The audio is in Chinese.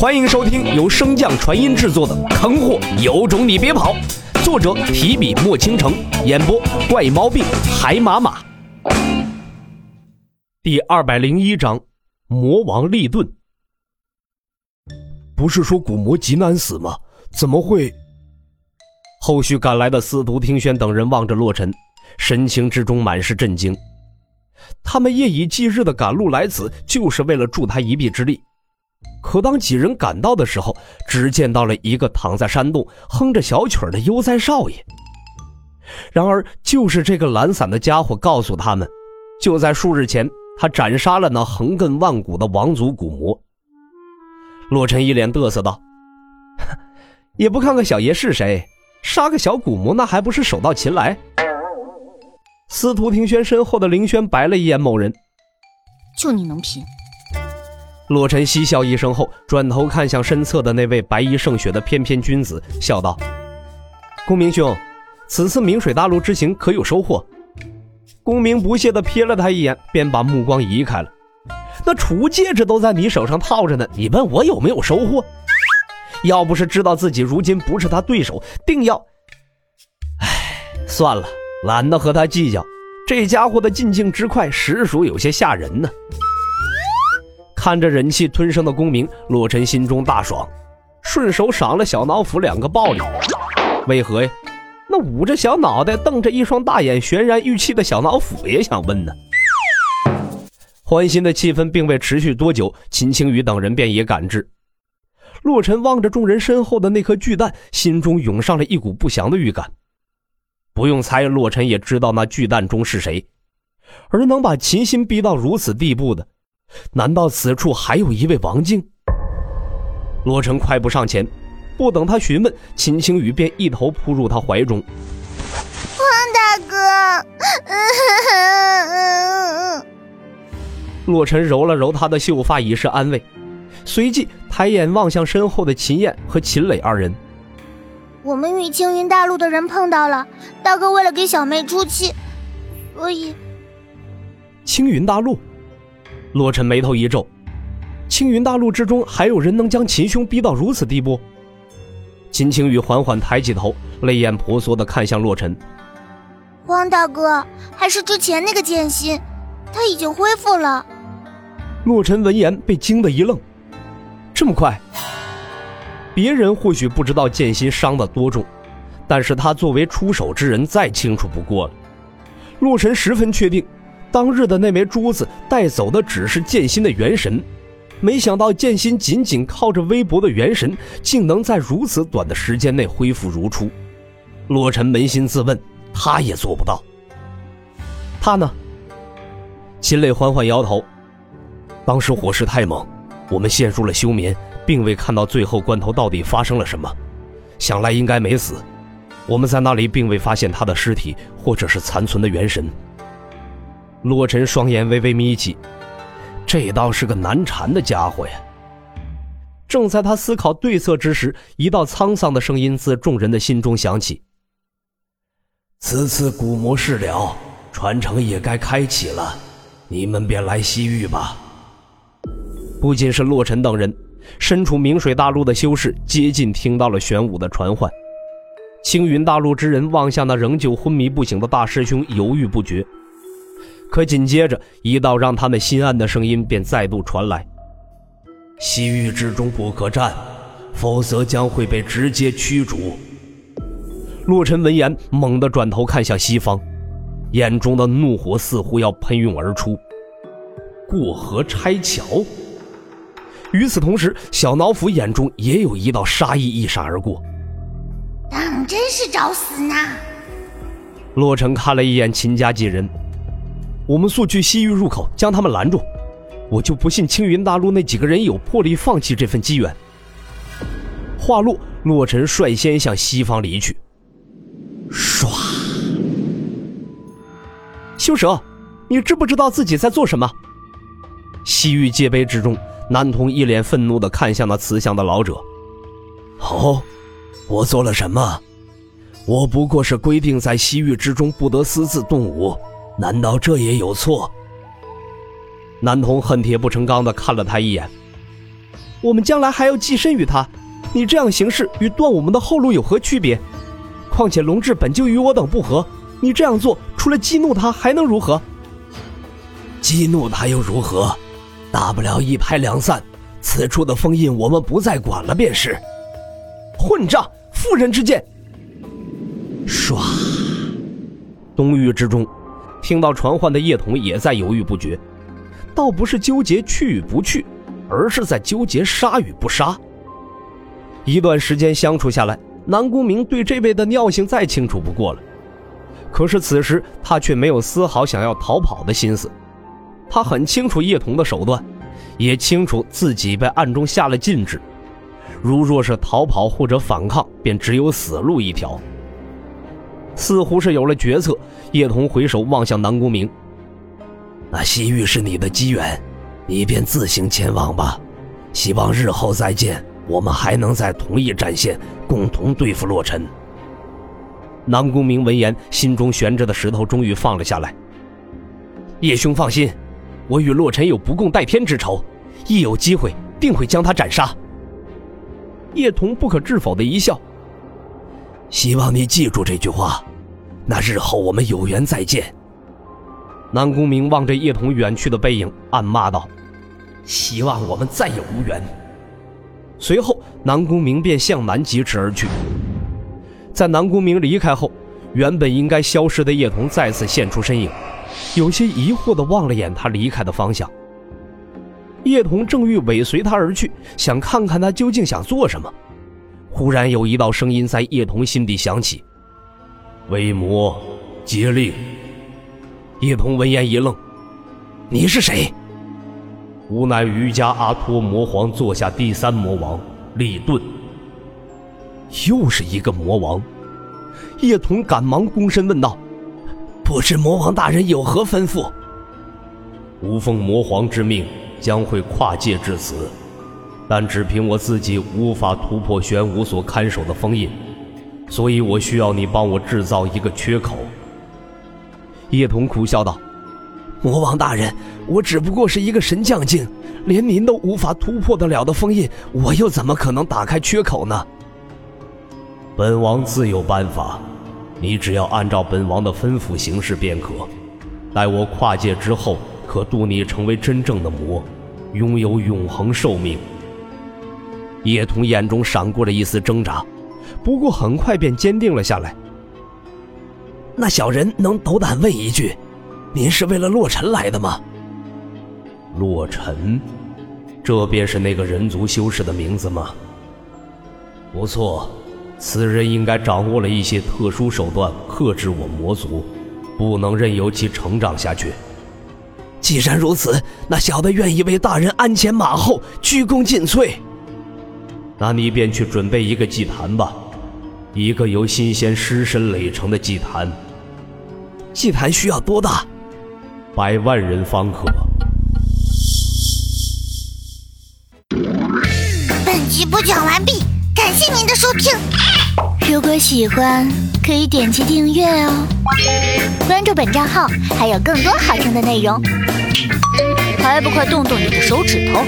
欢迎收听由升降传音制作的《坑货有种你别跑》，作者提笔墨倾城，演播怪毛病海马马。第二百零一章，魔王立顿。不是说古魔极难死吗？怎么会？后续赶来的司徒听轩等人望着洛尘，神情之中满是震惊。他们夜以继日的赶路来此，就是为了助他一臂之力。可当几人赶到的时候，只见到了一个躺在山洞哼着小曲儿的悠哉少爷。然而，就是这个懒散的家伙告诉他们，就在数日前，他斩杀了那横亘万古的王族古魔。洛尘一脸得瑟道：“ 也不看看小爷是谁，杀个小古魔那还不是手到擒来？”司徒庭轩身后的凌轩白了一眼某人：“就你能拼？”洛尘嬉笑一声后，转头看向身侧的那位白衣胜雪的翩翩君子，笑道：“公明兄，此次明水大陆之行可有收获？”公明不屑地瞥了他一眼，便把目光移开了。那储物戒指都在你手上套着呢，你问我有没有收获？要不是知道自己如今不是他对手，定要……唉，算了，懒得和他计较。这家伙的进境之快，实属有些吓人呢。看着忍气吞声的公明，洛尘心中大爽，顺手赏了小脑斧两个暴力。为何呀？那捂着小脑袋、瞪着一双大眼、悬然欲泣的小脑斧也想问呢。欢欣的气氛并未持续多久，秦青雨等人便也赶至。洛尘望着众人身后的那颗巨蛋，心中涌上了一股不祥的预感。不用猜，洛尘也知道那巨蛋中是谁，而能把秦心逼到如此地步的。难道此处还有一位王静？罗成快步上前，不等他询问，秦青雨便一头扑入他怀中。王大哥，洛尘揉了揉他的秀发，以示安慰，随即抬眼望向身后的秦燕和秦磊二人。我们与青云大陆的人碰到了，大哥为了给小妹出气，所以青云大陆。洛尘眉头一皱，青云大陆之中还有人能将秦兄逼到如此地步？秦青雨缓缓抬起头，泪眼婆娑的看向洛尘。汪大哥，还是之前那个剑心，他已经恢复了。洛尘闻言被惊得一愣，这么快？别人或许不知道剑心伤得多重，但是他作为出手之人，再清楚不过了。洛尘十分确定。当日的那枚珠子带走的只是剑心的元神，没想到剑心仅仅靠着微薄的元神，竟能在如此短的时间内恢复如初。洛尘扪心自问，他也做不到。他呢？秦磊缓缓摇头。当时火势太猛，我们陷入了休眠，并未看到最后关头到底发生了什么。想来应该没死。我们在那里并未发现他的尸体，或者是残存的元神。洛尘双眼微微眯起，这倒是个难缠的家伙呀。正在他思考对策之时，一道沧桑的声音自众人的心中响起：“此次古魔事了，传承也该开启了，你们便来西域吧。”不仅是洛尘等人，身处明水大陆的修士接近听到了玄武的传唤。青云大陆之人望向那仍旧昏迷不醒的大师兄，犹豫不决。可紧接着，一道让他们心安的声音便再度传来：“西域之中不可战，否则将会被直接驱逐。”洛尘闻言，猛地转头看向西方，眼中的怒火似乎要喷涌而出。过河拆桥。与此同时，小脑斧眼中也有一道杀意一闪而过。当真是找死呢！洛尘看了一眼秦家几人。我们速去西域入口，将他们拦住。我就不信青云大陆那几个人有魄力放弃这份机缘。话落，洛尘率先向西方离去。唰！修蛇，你知不知道自己在做什么？西域界碑之中，男童一脸愤怒地看向那慈祥的老者。哦，我做了什么？我不过是规定在西域之中不得私自动武。难道这也有错？男童恨铁不成钢的看了他一眼。我们将来还要寄身于他，你这样行事与断我们的后路有何区别？况且龙志本就与我等不和，你这样做除了激怒他还能如何？激怒他又如何？大不了一拍两散，此处的封印我们不再管了便是。混账！妇人之见。唰，东域之中，听到传唤的叶童也在犹豫不决，倒不是纠结去与不去，而是在纠结杀与不杀。一段时间相处下来，南宫明对这位的尿性再清楚不过了。可是此时他却没有丝毫想要逃跑的心思。他很清楚叶童的手段，也清楚自己被暗中下了禁制。如若是逃跑或者反抗，便只有死路一条。似乎是有了决策，叶童回首望向南宫明：“那西域是你的机缘，你便自行前往吧。希望日后再见，我们还能在同一战线共同对付洛尘。”南宫明闻言，心中悬着的石头终于放了下来。叶兄放心，我与洛尘有不共戴天之仇，一有机会定会将他斩杀。叶童不可置否的一笑。希望你记住这句话，那日后我们有缘再见。南宫明望着叶童远去的背影，暗骂道：“希望我们再也无缘。”随后，南宫明便向南疾驰而去。在南宫明离开后，原本应该消失的叶童再次现出身影，有些疑惑的望了眼他离开的方向。叶童正欲尾随他而去，想看看他究竟想做什么。忽然有一道声音在叶童心底响起：“为魔接令。”叶童闻言一愣：“你是谁？”“吾乃瑜伽阿托魔皇座下第三魔王李顿。”又是一个魔王。叶童赶忙躬身问道：“不知魔王大人有何吩咐？”“吾奉魔皇之命。”将会跨界至此，但只凭我自己无法突破玄武所看守的封印，所以我需要你帮我制造一个缺口。叶童苦笑道：“魔王大人，我只不过是一个神将境，连您都无法突破得了的封印，我又怎么可能打开缺口呢？”本王自有办法，你只要按照本王的吩咐行事便可。待我跨界之后。可渡你成为真正的魔，拥有永恒寿命。叶童眼中闪过了一丝挣扎，不过很快便坚定了下来。那小人能斗胆问一句，您是为了洛尘来的吗？洛尘，这便是那个人族修士的名字吗？不错，此人应该掌握了一些特殊手段，克制我魔族，不能任由其成长下去。既然如此，那小的愿意为大人鞍前马后，鞠躬尽瘁。那你便去准备一个祭坛吧，一个由新鲜尸身垒成的祭坛。祭坛需要多大？百万人方可。本集播讲完毕，感谢您的收听。如果喜欢，可以点击订阅哦，关注本账号还有更多好听的内容。还不快动动你的手指头！